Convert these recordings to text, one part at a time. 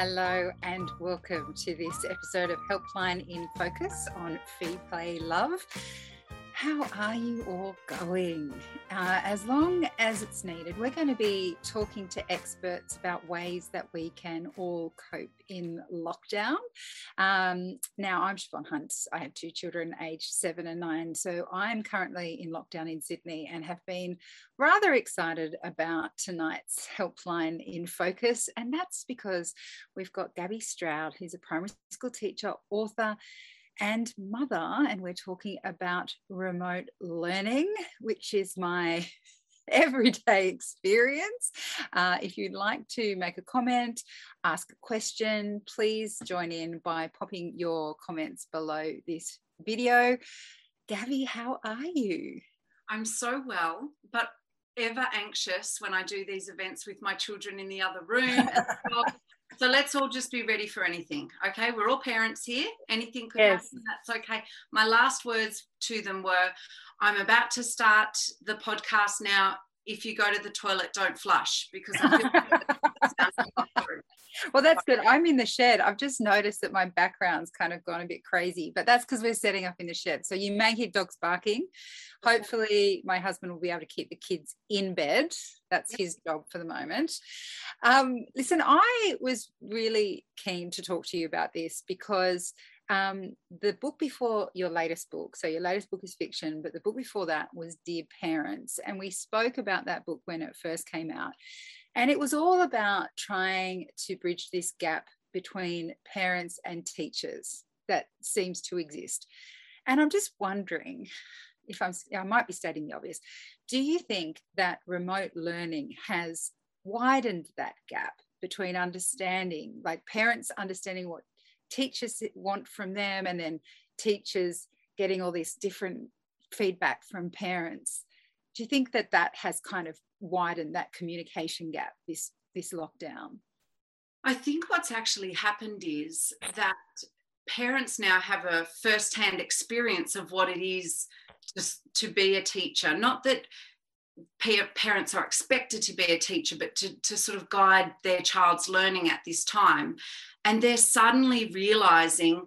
Hello and welcome to this episode of Helpline in Focus on Feed Play Love. How are you all going? Uh, as long as it's needed, we're going to be talking to experts about ways that we can all cope in lockdown. Um, now, I'm Siobhan Hunt. I have two children aged seven and nine. So I'm currently in lockdown in Sydney and have been rather excited about tonight's Helpline in Focus. And that's because we've got Gabbie Stroud, who's a primary school teacher, author, and mother, and we're talking about remote learning, which is my everyday experience. Uh, if you'd like to make a comment, ask a question, please join in by popping your comments below this video. Gabbie, how are you? I'm so well, but ever anxious when I do these events with my children in the other room. So let's all just be ready for anything. Okay. We're all parents here. Anything could yes. happen. That's okay. My last words to them were I'm about to start the podcast now. If you go to the toilet, don't flush because well, that's good. I'm in the shed. I've just noticed that my background's kind of gone a bit crazy, but that's because we're setting up in the shed. So you may hear dogs barking. Hopefully, my husband will be able to keep the kids in bed. That's his job for the moment. Um, listen, I was really keen to talk to you about this because um, the book before your latest book, so your latest book is fiction, but the book before that was Dear Parents. And we spoke about that book when it first came out. And it was all about trying to bridge this gap between parents and teachers that seems to exist. And I'm just wondering if I'm, I might be stating the obvious, do you think that remote learning has widened that gap between understanding, like parents understanding what teachers want from them, and then teachers getting all this different feedback from parents? Do you think that that has kind of widened that communication gap this this lockdown? I think what's actually happened is that parents now have a first-hand experience of what it is to, to be a teacher. Not that parents are expected to be a teacher, but to, to sort of guide their child's learning at this time. And they're suddenly realizing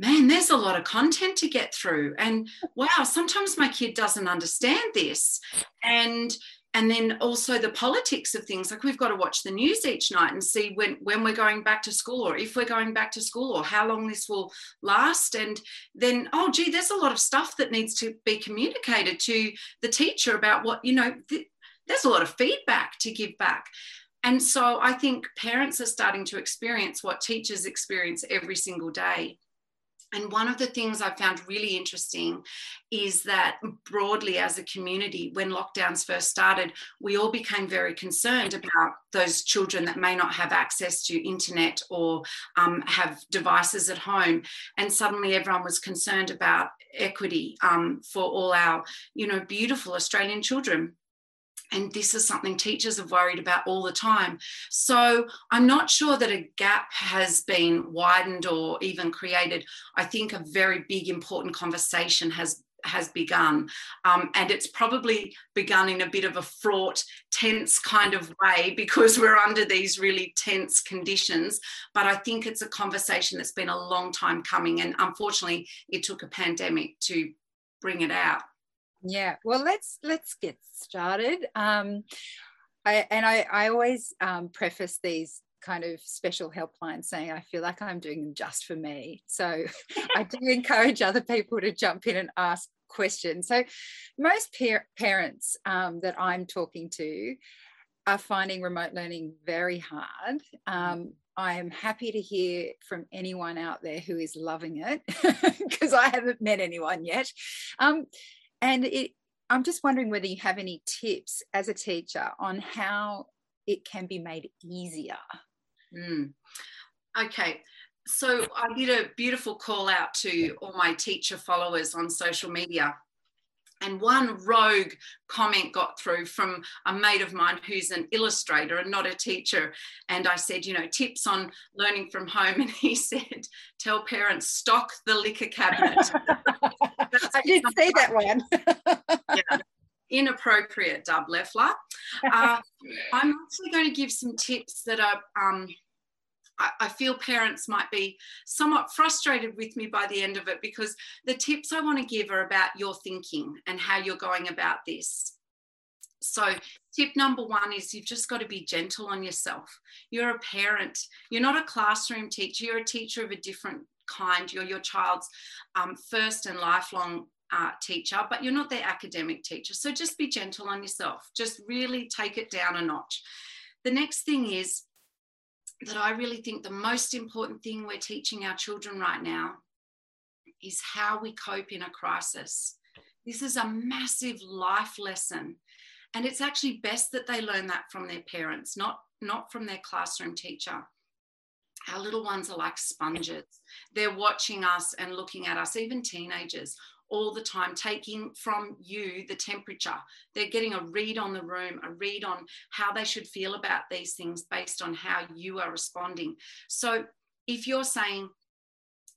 man, there's a lot of content to get through. And wow, sometimes my kid doesn't understand this. And and then also the politics of things like we've got to watch the news each night and see when when we're going back to school or if we're going back to school or how long this will last and then oh gee there's a lot of stuff that needs to be communicated to the teacher about what you know th- there's a lot of feedback to give back and so i think parents are starting to experience what teachers experience every single day and one of the things I found really interesting is that broadly as a community, when lockdowns first started, we all became very concerned about those children that may not have access to internet or um, have devices at home. And suddenly everyone was concerned about equity um, for all our, you know, beautiful Australian children and this is something teachers have worried about all the time. So I'm not sure that a gap has been widened or even created. I think a very big, important conversation has has begun um, and it's probably begun in a bit of a fraught tense kind of way because we're under these really tense conditions but i think it's a conversation that's been a long time coming and unfortunately it took a pandemic to bring it out yeah, well, let's let's get started. Um, I, and I, I always um, preface these kind of special helplines saying I feel like I'm doing them just for me. So I do encourage other people to jump in and ask questions. So most par- parents um, that I'm talking to are finding remote learning very hard. Um, I am happy to hear from anyone out there who is loving it because I haven't met anyone yet. Um, and it, I'm just wondering whether you have any tips as a teacher on how it can be made easier. Mm. Okay. So I did a beautiful call out to all my teacher followers on social media and one rogue comment got through from a mate of mine who's an illustrator and not a teacher. And I said, you know, tips on learning from home. And he said, tell parents, stock the liquor cabinet. I did see that one. yeah. Inappropriate, Dub Leffler. Uh, I'm actually going to give some tips that are um, I, I feel parents might be somewhat frustrated with me by the end of it because the tips I want to give are about your thinking and how you're going about this. So, tip number one is you've just got to be gentle on yourself. You're a parent, you're not a classroom teacher, you're a teacher of a different kind. You're your child's um, first and lifelong uh, teacher, but you're not their academic teacher. So, just be gentle on yourself, just really take it down a notch. The next thing is that I really think the most important thing we're teaching our children right now is how we cope in a crisis. This is a massive life lesson. And it's actually best that they learn that from their parents, not, not from their classroom teacher. Our little ones are like sponges. They're watching us and looking at us, even teenagers all the time, taking from you the temperature. They're getting a read on the room, a read on how they should feel about these things based on how you are responding. So if you're saying,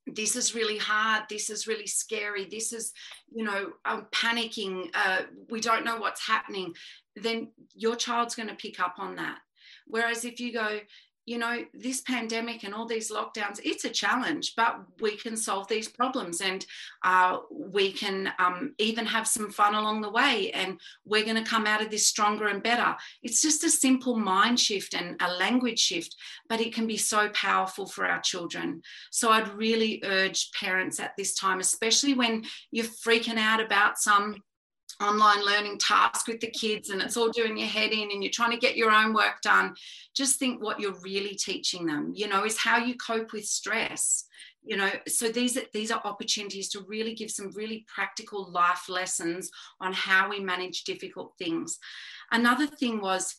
this is really hard this is really scary this is you know i'm panicking uh, we don't know what's happening then your child's going to pick up on that whereas if you go you know, this pandemic and all these lockdowns, it's a challenge, but we can solve these problems and uh, we can um, even have some fun along the way. And we're going to come out of this stronger and better. It's just a simple mind shift and a language shift, but it can be so powerful for our children. So I'd really urge parents at this time, especially when you're freaking out about some online learning task with the kids and it's all doing your head in and you're trying to get your own work done just think what you're really teaching them you know is how you cope with stress you know so these are these are opportunities to really give some really practical life lessons on how we manage difficult things another thing was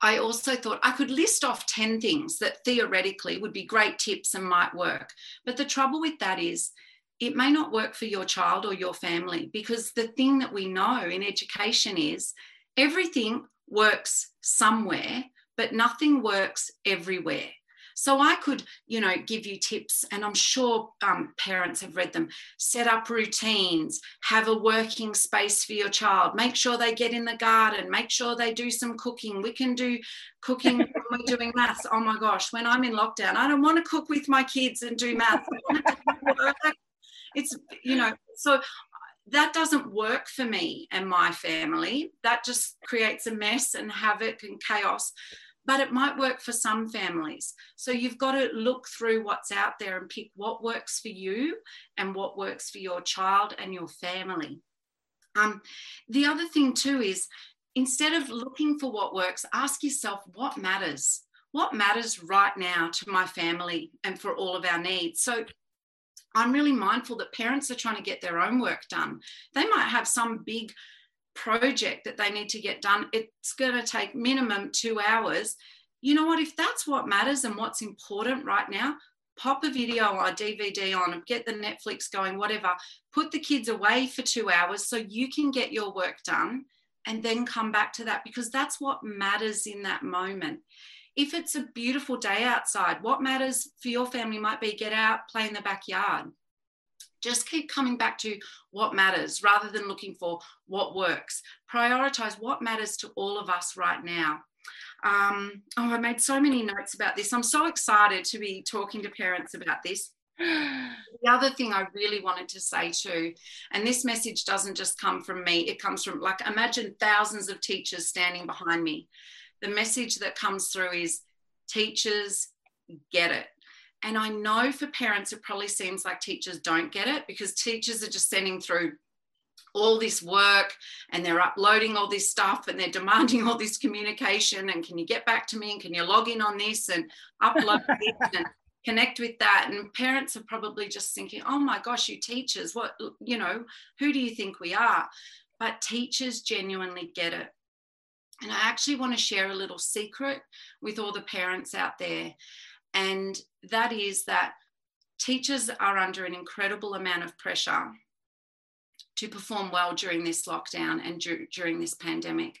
I also thought I could list off 10 things that theoretically would be great tips and might work. But the trouble with that is it may not work for your child or your family because the thing that we know in education is everything works somewhere, but nothing works everywhere. So I could, you know, give you tips, and I'm sure um, parents have read them. Set up routines, have a working space for your child, make sure they get in the garden, make sure they do some cooking. We can do cooking when we're doing maths. Oh my gosh, when I'm in lockdown, I don't want to cook with my kids and do maths it's you know so that doesn't work for me and my family. That just creates a mess and havoc and chaos but it might work for some families. So you've got to look through what's out there and pick what works for you and what works for your child and your family. Um, the other thing too is instead of looking for what works ask yourself what matters. What matters right now to my family and for all of our needs? So I'm really mindful that parents are trying to get their own work done. They might have some big project that they need to get done. It's going to take minimum two hours. You know what? If that's what matters and what's important right now, pop a video or a DVD on, get the Netflix going, whatever. Put the kids away for two hours so you can get your work done and then come back to that because that's what matters in that moment if it's a beautiful day outside, what matters for your family might be get out, play in the backyard. Just keep coming back to what matters rather than looking for what works. Prioritize what matters to all of us right now. Um, oh, I made so many notes about this. I'm so excited to be talking to parents about this. the other thing I really wanted to say too, and this message doesn't just come from me, it comes from like imagine thousands of teachers standing behind me the message that comes through is teachers get it. And I know for parents, it probably seems like teachers don't get it because teachers are just sending through all this work and they're uploading all this stuff and they're demanding all this communication. And can you get back to me? And can you log in on this and upload this and connect with that? And parents are probably just thinking, oh my gosh, you teachers, what, you know, who do you think we are? But teachers genuinely get it. And I actually want to share a little secret with all the parents out there. And that is that teachers are under an incredible amount of pressure to perform well during this lockdown and du- during this pandemic.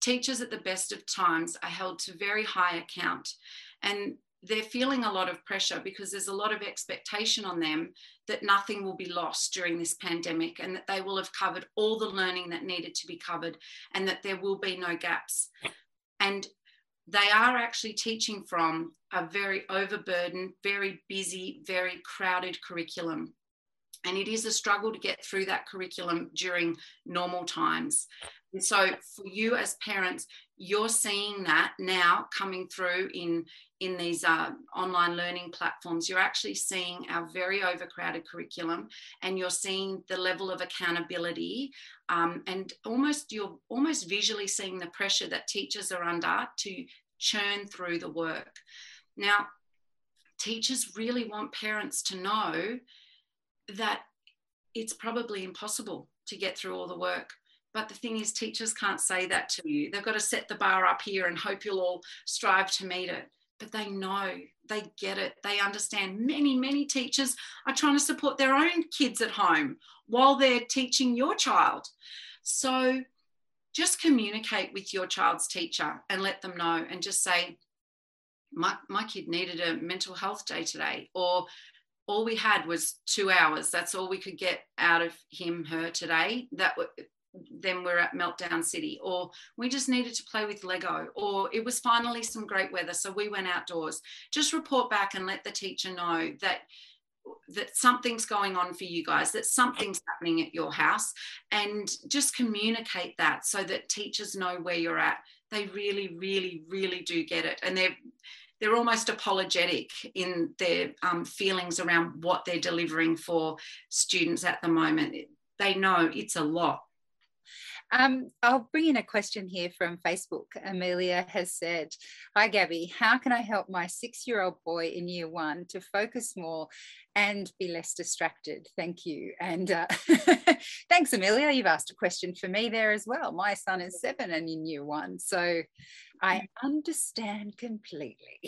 Teachers at the best of times are held to very high account. And they're feeling a lot of pressure because there's a lot of expectation on them that nothing will be lost during this pandemic and that they will have covered all the learning that needed to be covered and that there will be no gaps. And they are actually teaching from a very overburdened, very busy, very crowded curriculum. And it is a struggle to get through that curriculum during normal times. And so, for you as parents, you're seeing that now coming through in, in these uh, online learning platforms. You're actually seeing our very overcrowded curriculum and you're seeing the level of accountability um, and almost you're almost visually seeing the pressure that teachers are under to churn through the work. Now, teachers really want parents to know that it's probably impossible to get through all the work. But the thing is, teachers can't say that to you. They've got to set the bar up here and hope you'll all strive to meet it. But they know, they get it, they understand. Many, many teachers are trying to support their own kids at home while they're teaching your child. So just communicate with your child's teacher and let them know and just say, my, my kid needed a mental health day today, or all we had was two hours. That's all we could get out of him, her today. That then we're at Meltdown City, or we just needed to play with Lego, or it was finally some great weather, so we went outdoors. Just report back and let the teacher know that that something's going on for you guys, that something's happening at your house, and just communicate that so that teachers know where you're at. They really, really, really do get it, and they're they're almost apologetic in their um, feelings around what they're delivering for students at the moment. They know it's a lot. Um, I'll bring in a question here from Facebook. Amelia has said, Hi, Gabbie. How can I help my six year old boy in year one to focus more and be less distracted? Thank you. And uh, thanks, Amelia. You've asked a question for me there as well. My son is seven and in year one. So I understand completely.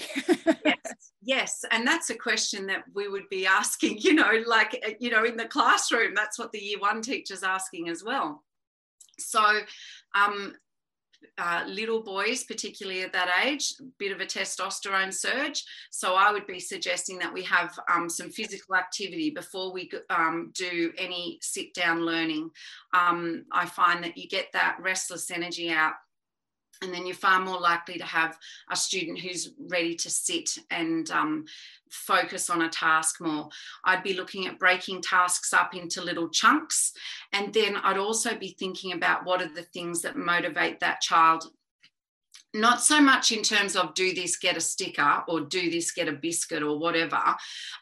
yes, yes. And that's a question that we would be asking, you know, like, you know, in the classroom, that's what the year one teacher's asking as well. So, um, uh, little boys, particularly at that age, a bit of a testosterone surge. So I would be suggesting that we have um, some physical activity before we um, do any sit down learning. Um, I find that you get that restless energy out and then you're far more likely to have a student who's ready to sit and um, focus on a task more. I'd be looking at breaking tasks up into little chunks. And then I'd also be thinking about what are the things that motivate that child not so much in terms of do this get a sticker or do this get a biscuit or whatever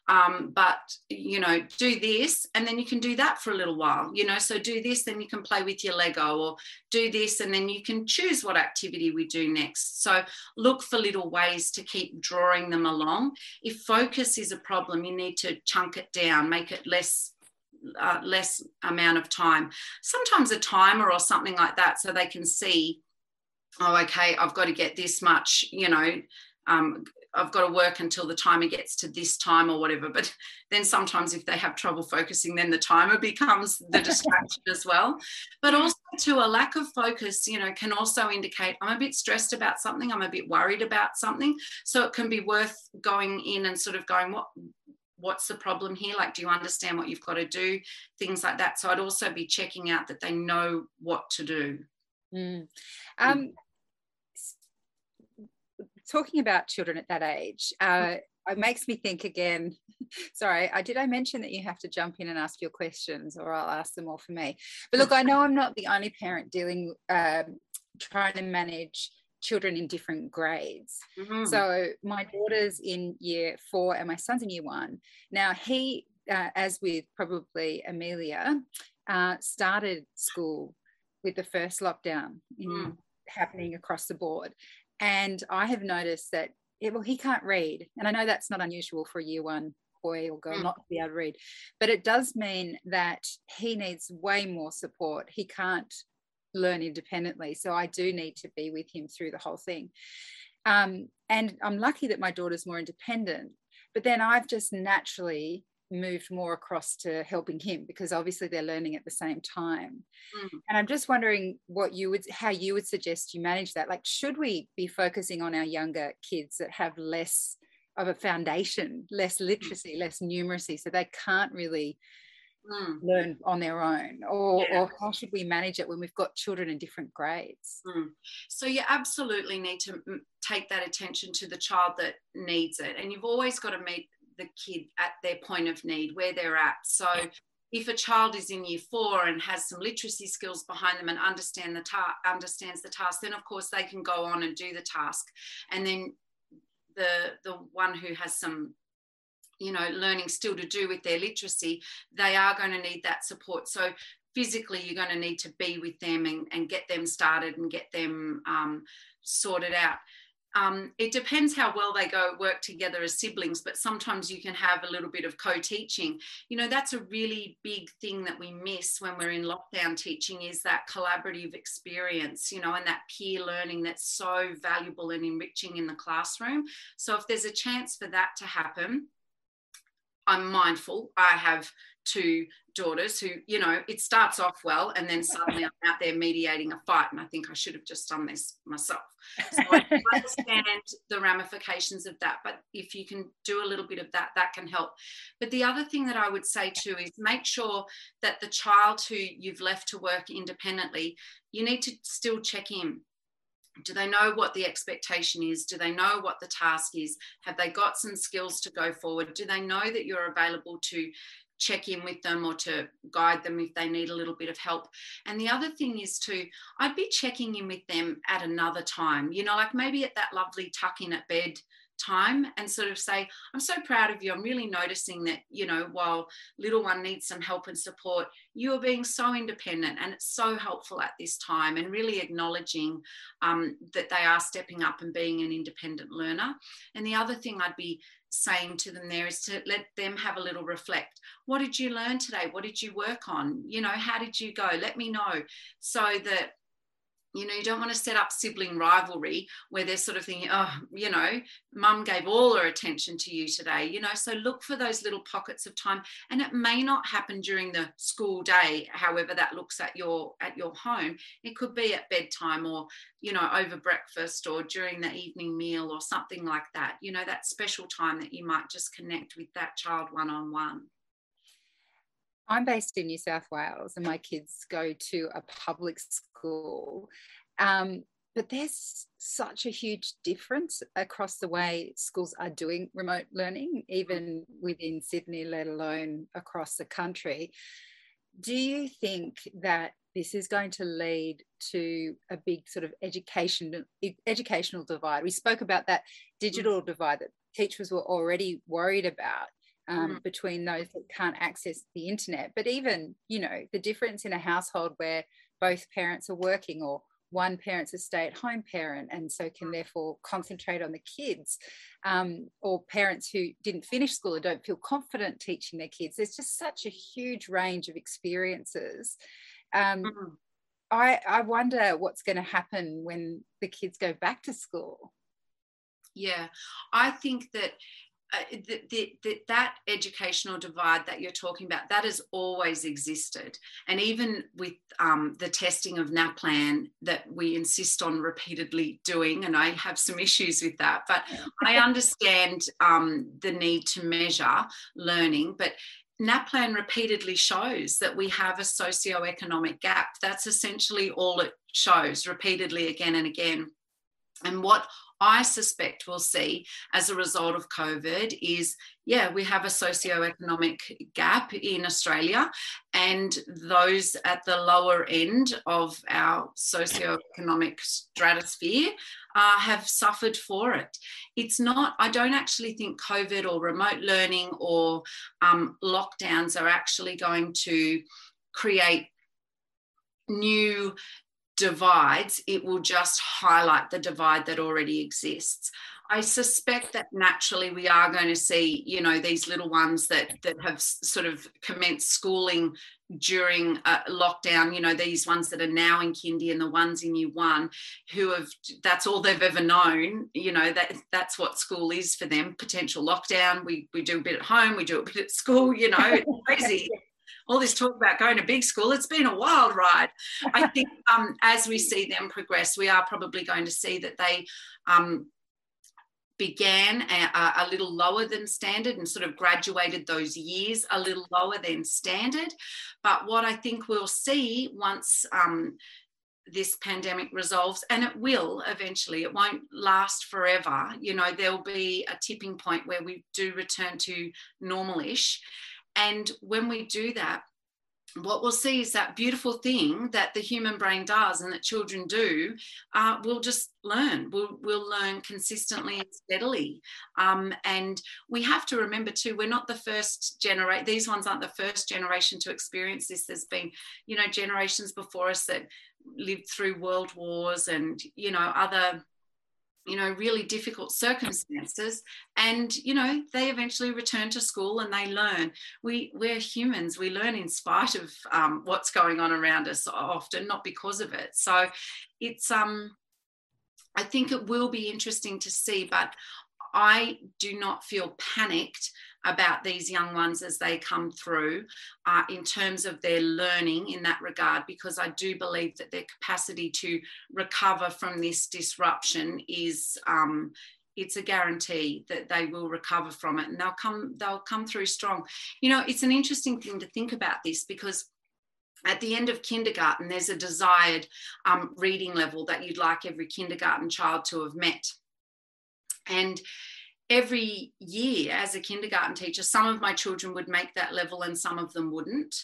um, but you know do this and then you can do that for a little while you know so do this then you can play with your lego or do this and then you can choose what activity we do next. So look for little ways to keep drawing them along. If focus is a problem you need to chunk it down make it less uh, less amount of time sometimes a timer or something like that so they can see oh, okay, I've got to get this much, you know, um, I've got to work until the timer gets to this time or whatever. But then sometimes if they have trouble focusing, then the timer becomes the distraction as well. But also to a lack of focus, you know, can also indicate I'm a bit stressed about something, I'm a bit worried about something. So it can be worth going in and sort of going, what what's the problem here? Like, do you understand what you've got to do? Things like that. So I'd also be checking out that they know what to do. Mm. Um, talking about children at that age, uh, it makes me think again. Sorry, I did I mention that you have to jump in and ask your questions, or I'll ask them all for me. But look, I know I'm not the only parent dealing, um, trying to manage children in different grades. Mm-hmm. So my daughter's in year four and my son's in year one. Now he, uh, as with probably Amelia, uh, started school with the first lockdown in, mm. happening across the board. And I have noticed that, it, well, he can't read. And I know that's not unusual for a year one boy or girl mm. not to be able to read, but it does mean that he needs way more support. He can't learn independently. So I do need to be with him through the whole thing. Um, and I'm lucky that my daughter's more independent. But then I've just naturally moved more across to helping him because obviously they're learning at the same time mm. and i'm just wondering what you would how you would suggest you manage that like should we be focusing on our younger kids that have less of a foundation less mm. literacy less numeracy so they can't really mm. learn on their own or, yeah. or how should we manage it when we've got children in different grades mm. so you absolutely need to take that attention to the child that needs it and you've always got to meet the kid at their point of need where they're at. So if a child is in year four and has some literacy skills behind them and understand the ta- understands the task, then of course they can go on and do the task. And then the the one who has some you know learning still to do with their literacy they are going to need that support. So physically you're going to need to be with them and, and get them started and get them um, sorted out um, it depends how well they go work together as siblings but sometimes you can have a little bit of co-teaching. You know that's a really big thing that we miss when we're in lockdown teaching is that collaborative experience you know and that peer learning that's so valuable and enriching in the classroom. So if there's a chance for that to happen i'm mindful. I have two daughters who, you know, it starts off well and then suddenly I'm out there mediating a fight. And I think I should have just done this myself. So I understand the ramifications of that. But if you can do a little bit of that, that can help. But the other thing that I would say too is make sure that the child who you've left to work independently, you need to still check in do they know what the expectation is do they know what the task is have they got some skills to go forward do they know that you're available to check in with them or to guide them if they need a little bit of help. And the other thing is to, I'd be checking in with them at another time, you know, like maybe at that lovely tuck in at bed time and sort of say i'm so proud of you i'm really noticing that you know while little one needs some help and support you are being so independent and it's so helpful at this time and really acknowledging um, that they are stepping up and being an independent learner and the other thing i'd be saying to them there is to let them have a little reflect. What did you learn today? What did you work on? You know, how did you go? Let me know so that you know, you don't want to set up sibling rivalry where they're sort of thinking, oh, you know, mum gave all her attention to you today, you know. So look for those little pockets of time. And it may not happen during the school day, however that looks at your at your home. It could be at bedtime or, you know, over breakfast or during the evening meal or something like that. You know, that special time that you might just connect with that child one-on-one. I'm based in New South Wales and my kids go to a public school. Um, but there's such a huge difference across the way schools are doing remote learning, even within Sydney, let alone across the country. Do you think that this is going to lead to a big sort of education educational divide? We spoke about that digital divide that teachers were already worried about um, mm. between those that can't access the internet. But even, you know, the difference in a household where both parents are working or one parent's a stay-at-home parent and so can therefore concentrate on the kids um, or parents who didn't finish school and don't feel confident teaching their kids. There's just such a huge range of experiences. Um, mm-hmm. I, I wonder what's going to happen when the kids go back to school. Yeah i think that uh, the, the, that educational divide that you're talking about that has always existed and even with um, the testing of NAPLAN that we insist on repeatedly doing and i have some issues with that but i understand um, the need to measure learning but NAPLAN repeatedly shows that we have a socio-economic gap. That's essentially all it shows repeatedly again and again. And what I suspect we'll see as a result of COVID is yeah, we have a socio-economic gap in Australia, and those at the lower end of our socio-economic stratosphere uh, have suffered for it. It's not, I don't actually think COVID or remote learning or um, lockdowns are actually going to create new divides, it will just highlight the divide that already exists. I suspect that naturally we are going to see, you know, these little ones that that have sort of commenced schooling during uh, lockdown. You know, these ones that are now in kindy and the ones in year one, who have that's all they've ever known. You know, that that's what school is for them. Potential lockdown. We we do a bit at home. We do a bit at school. You know, it's crazy all this talk about going to big school, it's been a wild ride. I think um, as we see them progress, we are probably going to see that they um, began a, a, little lower than standard and sort of graduated those years a little lower than standard. But what I think we'll see once um, this pandemic resolves, and it will eventually, it won't last forever. You know, there'll be a tipping point where we do return to normalish. And when we do that, what we'll see is that beautiful thing that the human brain does and that children do uh, we'll just learn. We'll, we'll learn consistently and steadily. Um, and we have to remember too we're not the first generation these ones aren't the first generation to experience this. There's been you know generations before us that lived through world wars and you know other you know really difficult circumstances. And you know they eventually return to school and they learn. We we're humans. We learn in spite of um, what's going on around us often not because of it. So it's um i think it will be interesting to see but i do not feel panicked about these young ones as they come through uh, in terms of their learning in that regard, because I do believe that their capacity to recover from this disruption is. Um, it's a guarantee that they will recover from it and they'll come they'll come through strong you know it's an interesting thing to think about this because at the end of kindergarten, there's a desired um, reading level that you'd like every kindergarten child to have met. And every year as a kindergarten teacher, some of my children would make that level and some of them wouldn't.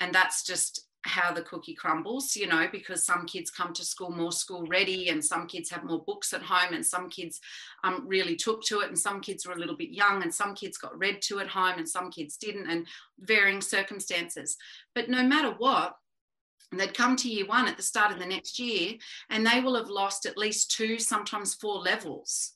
And that's just how the cookie crumbles, you know, because some kids come to school more school ready and some kids have more books at home and some kids um, really took to it and some kids were a little bit young and some kids got read to at home and some kids didn't and varying circumstances. But no matter what, they'd come to year one at the start of the next year and they will have lost at least two, sometimes four levels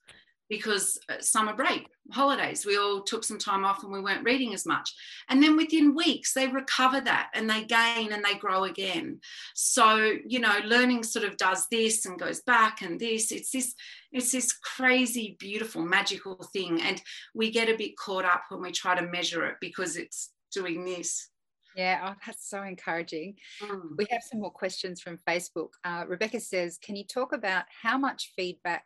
because uh, summer break, holidays, we all took some time off and we weren't reading as much. And then within weeks, they recover that and they gain and they grow again. So, you know, learning sort of does this and goes back and this. It's this, it's this crazy, beautiful, magical thing. And we get a bit caught up when we try to measure it because it's doing this. Yeah, oh, that's so encouraging. Mm. We have some more questions from Facebook. Uh, Rebecca says, Can you talk about how much feedback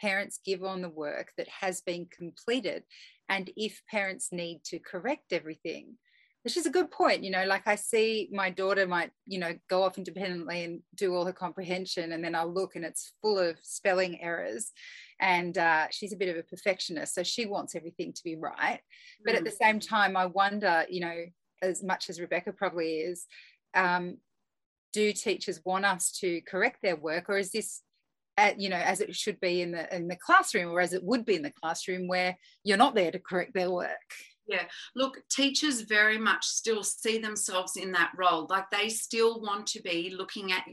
parents give on the work that has been completed and if parents need to correct everything which is a good point you know like i see my daughter might you know go off independently and do all her comprehension and then i'll look and it's full of spelling errors and uh, she's a bit of a perfectionist so she wants everything to be right but at the mm. same time i wonder you know as much as rebecca probably is um, do teachers want us to correct their work or is this at, you know as it should be in the in the classroom or as it would be in the classroom where you're not there to correct their work. Yeah. Look teachers very much still see themselves in that role. Like they still want to be looking at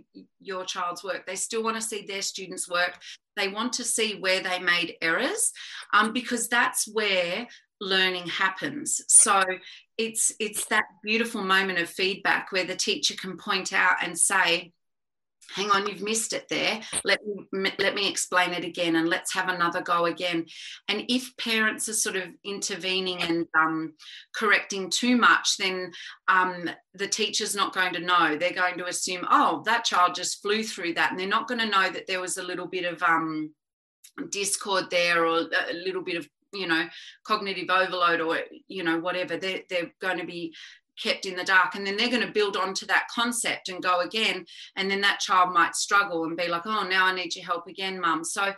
your child's work. They still want to see their students work. They want to see where they made errors um, because that's where learning happens. So it's it's that beautiful moment of feedback where the teacher can point out and say hang on you've missed it there. Let me let me explain it again and let's have another go again. And if parents are sort of intervening and um, correcting too much then um, the teacher's not going to know. They're going to assume oh that child just flew through that. And they're not going to know that there was a little bit of um, discord there or a little bit of you know cognitive overload or you know whatever. They're, they're going to be kept in the dark and then they're going to build onto that concept and go again and then that child might struggle and be like oh now i need your help again mum. So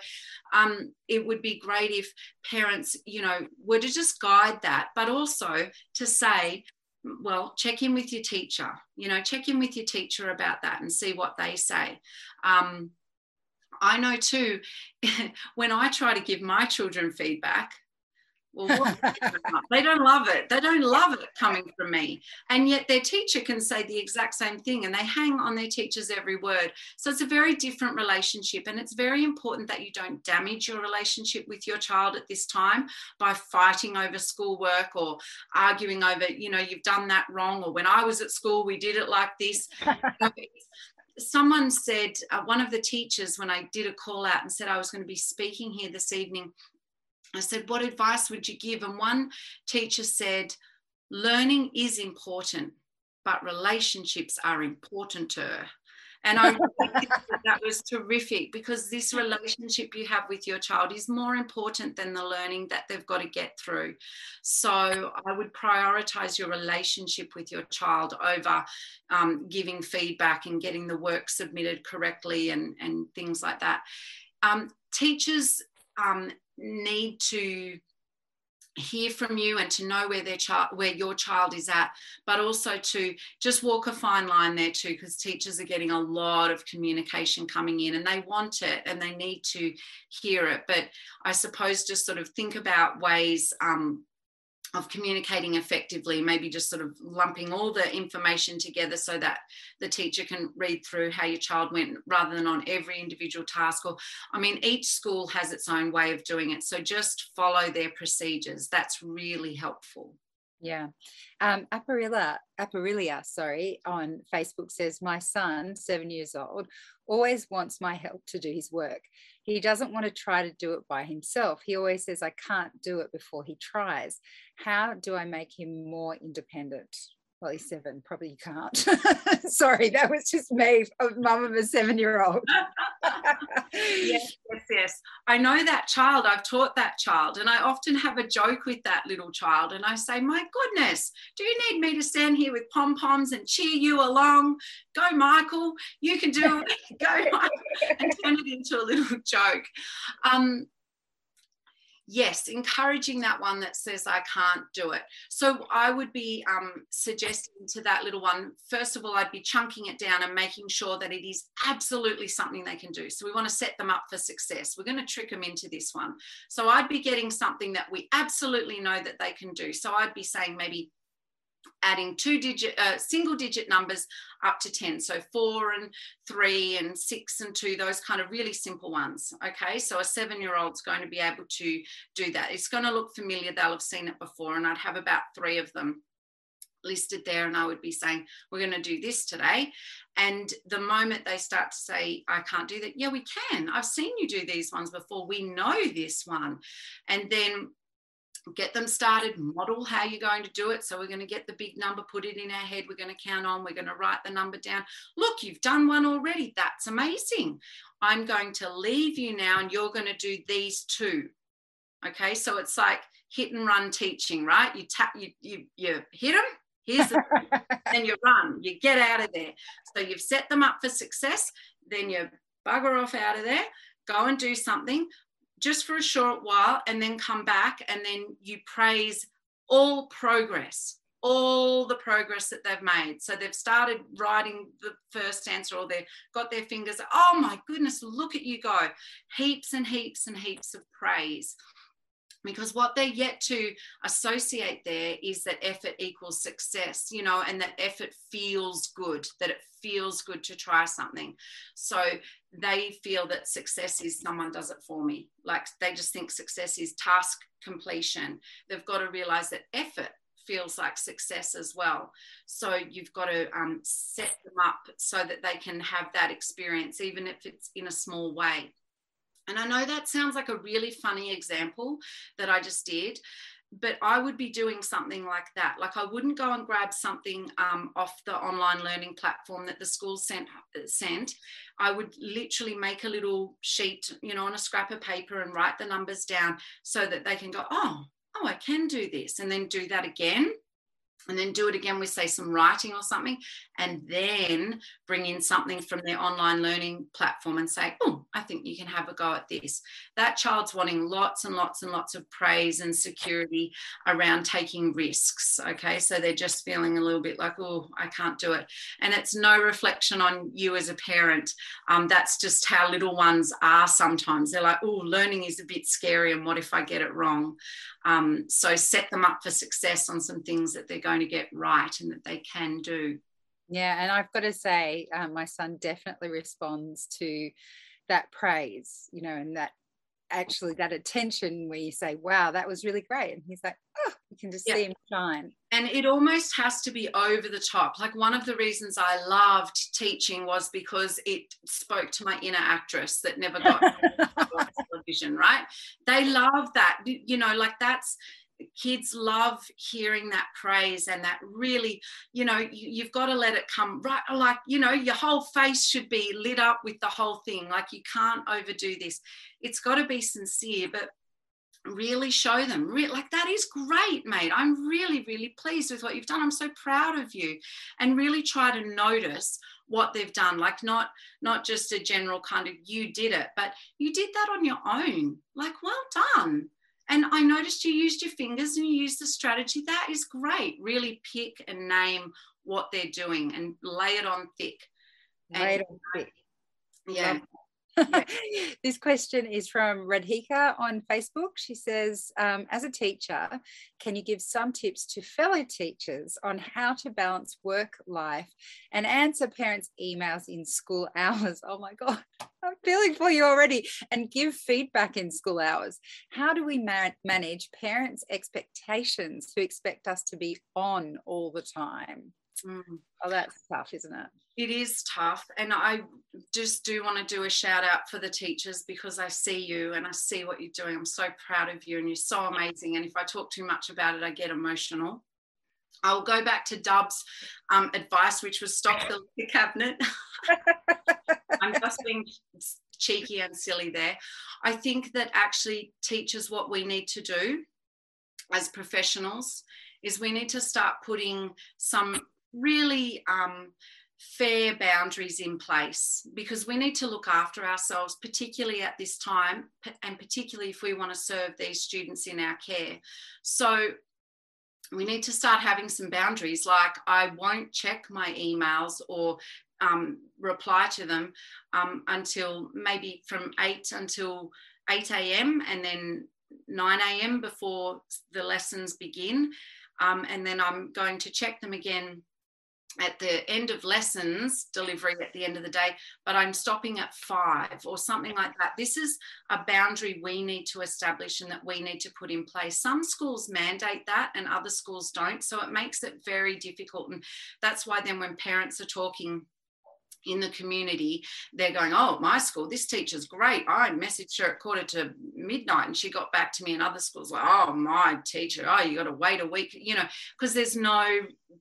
um, it would be great if parents you know were to just guide that but also to say well check in with your teacher you know check in with your teacher about that and see what they say. Um, i know too when i try to give my children feedback well, they don't love it. They don't love it coming from me. And yet their teacher can say the exact same thing and they hang on their teacher's every word. So it's a very different relationship. And it's very important that you don't damage your relationship with your child at this time by fighting over schoolwork or arguing over, you know, you've done that wrong. Or when I was at school, we did it like this. Someone said, uh, one of the teachers, when I did a call out and said I was going to be speaking here this evening, I said, What advice would you give? And one teacher said, Learning is important, but relationships are important to. And I that was terrific because this relationship you have with your child is more important than the learning that they've got to get through. So I would prioritize your relationship with your child over um, giving feedback and getting the work submitted correctly and, and things like that. Um, teachers um, need to hear from you and to know where their child where your child is at but also to just walk a fine line there too because teachers are getting a lot of communication coming in and they want it and they need to hear it. But i suppose just sort of think about ways um, of communicating effectively, maybe just sort of lumping all the information together so that the teacher can read through how your child went rather than on every individual task. Or, I mean, each school has its own way of doing it. So just follow their procedures. That's really helpful. Yeah. Um, Aparilla, Aparilia, sorry, on Facebook says, My son, seven years old, always wants my help to do his work. He doesn't want to try to do it by himself. He always says, I can't do it before he tries. How do I make him more independent? He's seven, probably you can't. Sorry, that was just me, mum of a seven year old. yes, yes, yes. I know that child. I've taught that child. And I often have a joke with that little child. And I say, My goodness, do you need me to stand here with pom poms and cheer you along? Go, Michael. You can do it. Go, Michael. And turn it into a little joke. Um, yes, encouraging that one that says, I can't do it. So I would be um, suggesting to that little one, first of all, I'd be chunking it down and making sure that it is absolutely something they can do. So we want to set them up for success. We're going to trick them into this one. So I'd be getting something that we absolutely know that they can do. So I'd be saying maybe adding two digit uh, single digit numbers up to 10 so four and three and six and two those kind of really simple ones okay? So a seven year old's going to be able to do that. It's going to look familiar. They'll have seen it before and i'd have about three of them listed there and i would be saying we're going to do this today. And the moment they start to say i can't do that yeah we can. I've seen you do these ones before. We know this one. And then get them started, model how you're going to do it. So we're going to get the big number, put it in our head, we're going to count on, we're going to write the number down. Look, you've done one already. That's amazing. I'm going to leave you now and you're going to do these two. Okay, so it's like hit and run teaching, right? You tap, you you you hit them, here's the then you run, you get out of there. So you've set them up for success, then you bugger off out of there, go and do something just for a short while and then come back and then you praise all progress all the progress that they've made. So they've started writing the first answer or they've got their fingers oh my goodness look at you go. Heaps and heaps and heaps of praise because what they're yet to associate there is that effort equals success you know and that effort feels good that it feels good to try something. So they feel that success is someone does it for me. Like they just think success is task completion. They've got to realize that effort feels like success as well. So you've got to um, set them up so that they can have that experience even if it's in a small way and I know that sounds like a really funny example that I just did, but I would be doing something like that. Like I wouldn't go and grab something um, off the online learning platform that the school sent. Sent. I would literally make a little sheet, you know, on a scrap of paper and write the numbers down so that they can go, oh, oh, I can do this, and then do that again and then do it again with say some writing or something and then bring in something from their online learning platform and say oh i think you can have a go at this. That child's wanting lots and lots and lots of praise and security around taking risks okay? So they're just feeling a little bit like oh i can't do it. And it's no reflection on you as a parent. Um, that's just how little ones are sometimes. They're like oh learning is a bit scary and what if i get it wrong um, so set them up for success on some things that they're going to get right and that they can do. Yeah, and I've got to say, um, my son definitely responds to that praise, you know, and that actually that attention where you say, wow, that was really great. And he's like, oh, you can just yeah. see him shine. And it almost has to be over the top. Like one of the reasons I loved teaching was because it spoke to my inner actress that never got television, right? They love that. You know, like that's kids love hearing that praise and that really you know you, have got to let it come right? Like you know your whole face should be lit up with the whole thing. Like you can't overdo this. It's got to be sincere but really show them. Re- like that is great mate. I'm really really pleased with what you've done. I'm so proud of you. And really try to notice what they've done like not not just a general kind of you did it but you did that on your own. Like well done. And i noticed you used your fingers and you used the strategy. That is great. Really pick and name what they're doing and lay it on thick. Lay it on thick. Yeah this question is from Radhika on Facebook. She says, um, as a teacher, can you give some tips to fellow teachers on how to balance work life and answer parents' emails in school hours? Oh my God, I'm feeling for you already. And give feedback in school hours. How do we ma- manage parents' expectations who expect us to be on all the time? Mm. Oh, that's tough, isn't it? It is tough. And I just do want to do a shout out for the teachers because I see you and I see what you're doing. I'm so proud of you and you're so amazing. And if I talk too much about it, I get emotional. I'll go back to Dub's um, advice, which was stop the cabinet. I'm just being cheeky and silly there. I think that actually teachers, what we need to do as professionals is we need to start putting some really um, fair boundaries in place because we need to look after ourselves, particularly at this time, and particularly if we want to serve these students in our care. So we need to start having some boundaries like I won't check my emails or um, reply to them um, until maybe from 8 until 8 a.m. and then 9 a.m. before the lessons begin. Um, and then I'm going to check them again at the end of lessons delivery at the end of the day, but I'm stopping at five or something like that. This is a boundary we need to establish and that we need to put in place. Some schools mandate that and other schools don't. So it makes it very difficult. And that's why then when parents are talking in the community, they're going, Oh, my school, this teacher's great. I messaged her at quarter to midnight and she got back to me. And other schools, like, Oh, my teacher, oh, you got to wait a week, you know, because there's no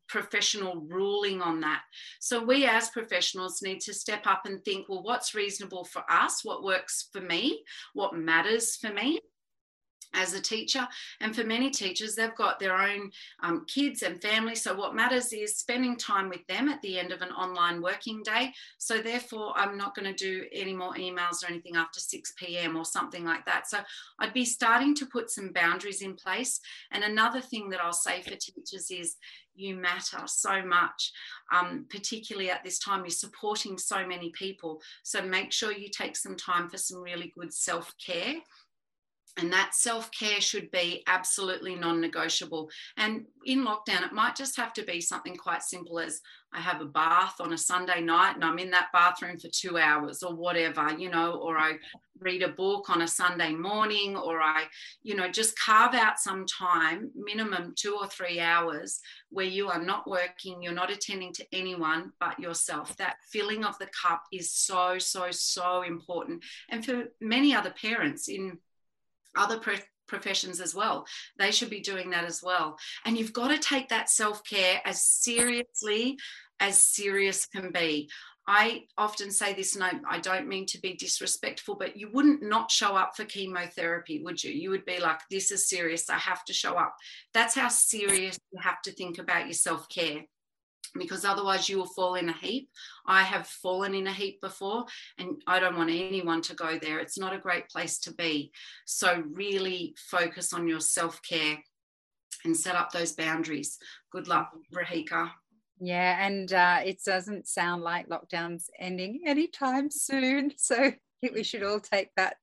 professional ruling on that. So we as professionals need to step up and think, Well, what's reasonable for us? What works for me? What matters for me? As a teacher. And for many teachers, they've got their own um, kids and family. So, what matters is spending time with them at the end of an online working day. So, therefore, I'm not going to do any more emails or anything after 6 p.m. or something like that. So, I'd be starting to put some boundaries in place. And another thing that I'll say for teachers is, you matter so much, um, particularly at this time. You're supporting so many people. So make sure you take some time for some really good self care and that self care should be absolutely non negotiable. And in lockdown, it might just have to be something quite simple as I have a bath on a Sunday night and I'm in that bathroom for two hours or whatever, you know, or I read a book on a Sunday morning, or I, you know, just carve out some time, minimum two or three hours, where you are not working, you're not attending to anyone but yourself. That filling of the cup is so, so, so important. And for many other parents in other professions as well. They should be doing that as well. And you've got to take that self care as seriously as serious can be. I often say this, and I, I, don't mean to be disrespectful, but you wouldn't not show up for chemotherapy, would you? You would be like, this is serious. I have to show up. That's how serious you have to think about your self care because otherwise you will fall in a heap. I have fallen in a heap before, and I don't want anyone to go there. It's not a great place to be. So, really focus on your self care and set up those boundaries. Good luck, Rahika. Yeah, and uh, it doesn't sound like lockdown's ending anytime soon. So, we should all take that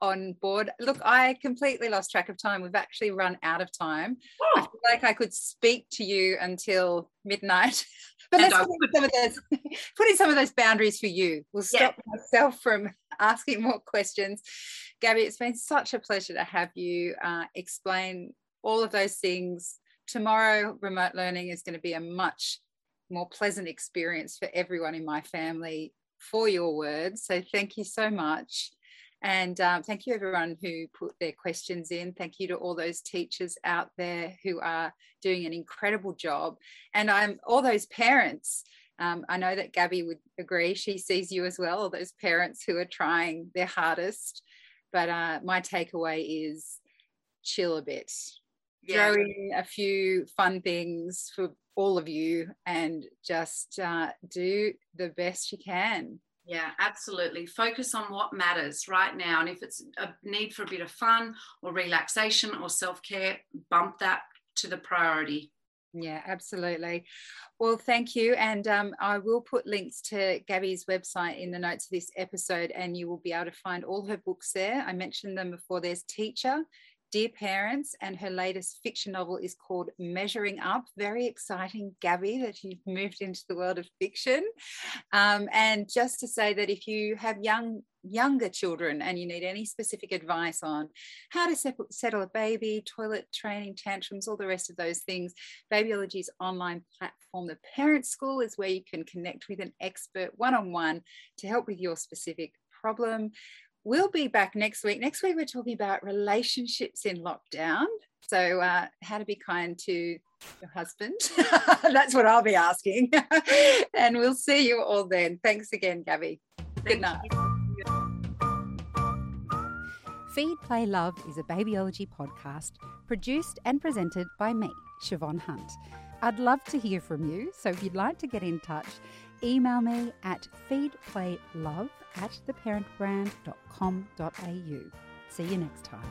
on board. Look, I completely lost track of time. We've actually run out of time. Oh. I feel like I could speak to you until midnight. but let's put in, some of those, put in some of those boundaries for you. We'll stop yeah. myself from asking more questions. Gabbie, it's been such a pleasure to have you uh, explain all of those things. Tomorrow, remote learning is going to be a much more pleasant experience for everyone in my family for your words. So thank you so much. And um, thank you, everyone who put their questions in. Thank you to all those teachers out there who are doing an incredible job. And I'm all those parents. Um, I know that Gabbie would agree. She sees you as well, all those parents who are trying their hardest. But uh, my takeaway is chill a bit. Yeah. Throw in a few fun things for all of you and just uh, do the best you can. Yeah, absolutely. Focus on what matters right now. And if it's a need for a bit of fun or relaxation or self care, bump that to the priority. Yeah, absolutely. Well, thank you. And um, I will put links to Gabbie's website in the notes of this episode, and you will be able to find all her books there. I mentioned them before. There's Teacher, Dear Parents, and her latest fiction novel is called Measuring Up. Very exciting, Gabbie, that you've moved into the world of fiction. Um, and just to say that if you have young younger children and you need any specific advice on how to settle a baby, toilet training, tantrums, all the rest of those things, Babyology's online platform, The Parent School, is where you can connect with an expert one on one to help with your specific problem we'll be back next week. Next week, we're talking about relationships in lockdown. So, uh, how to be kind to your husband. That's what I'll be asking. and we'll see you all then. Thanks again, Gabbie. Good night. Feed, Play, Love is a babyology podcast produced and presented by me, Siobhan Hunt. I'd love to hear from you, so if you'd like to get in touch, email me at feedplaylove at theparentbrand.com.au. See you next time.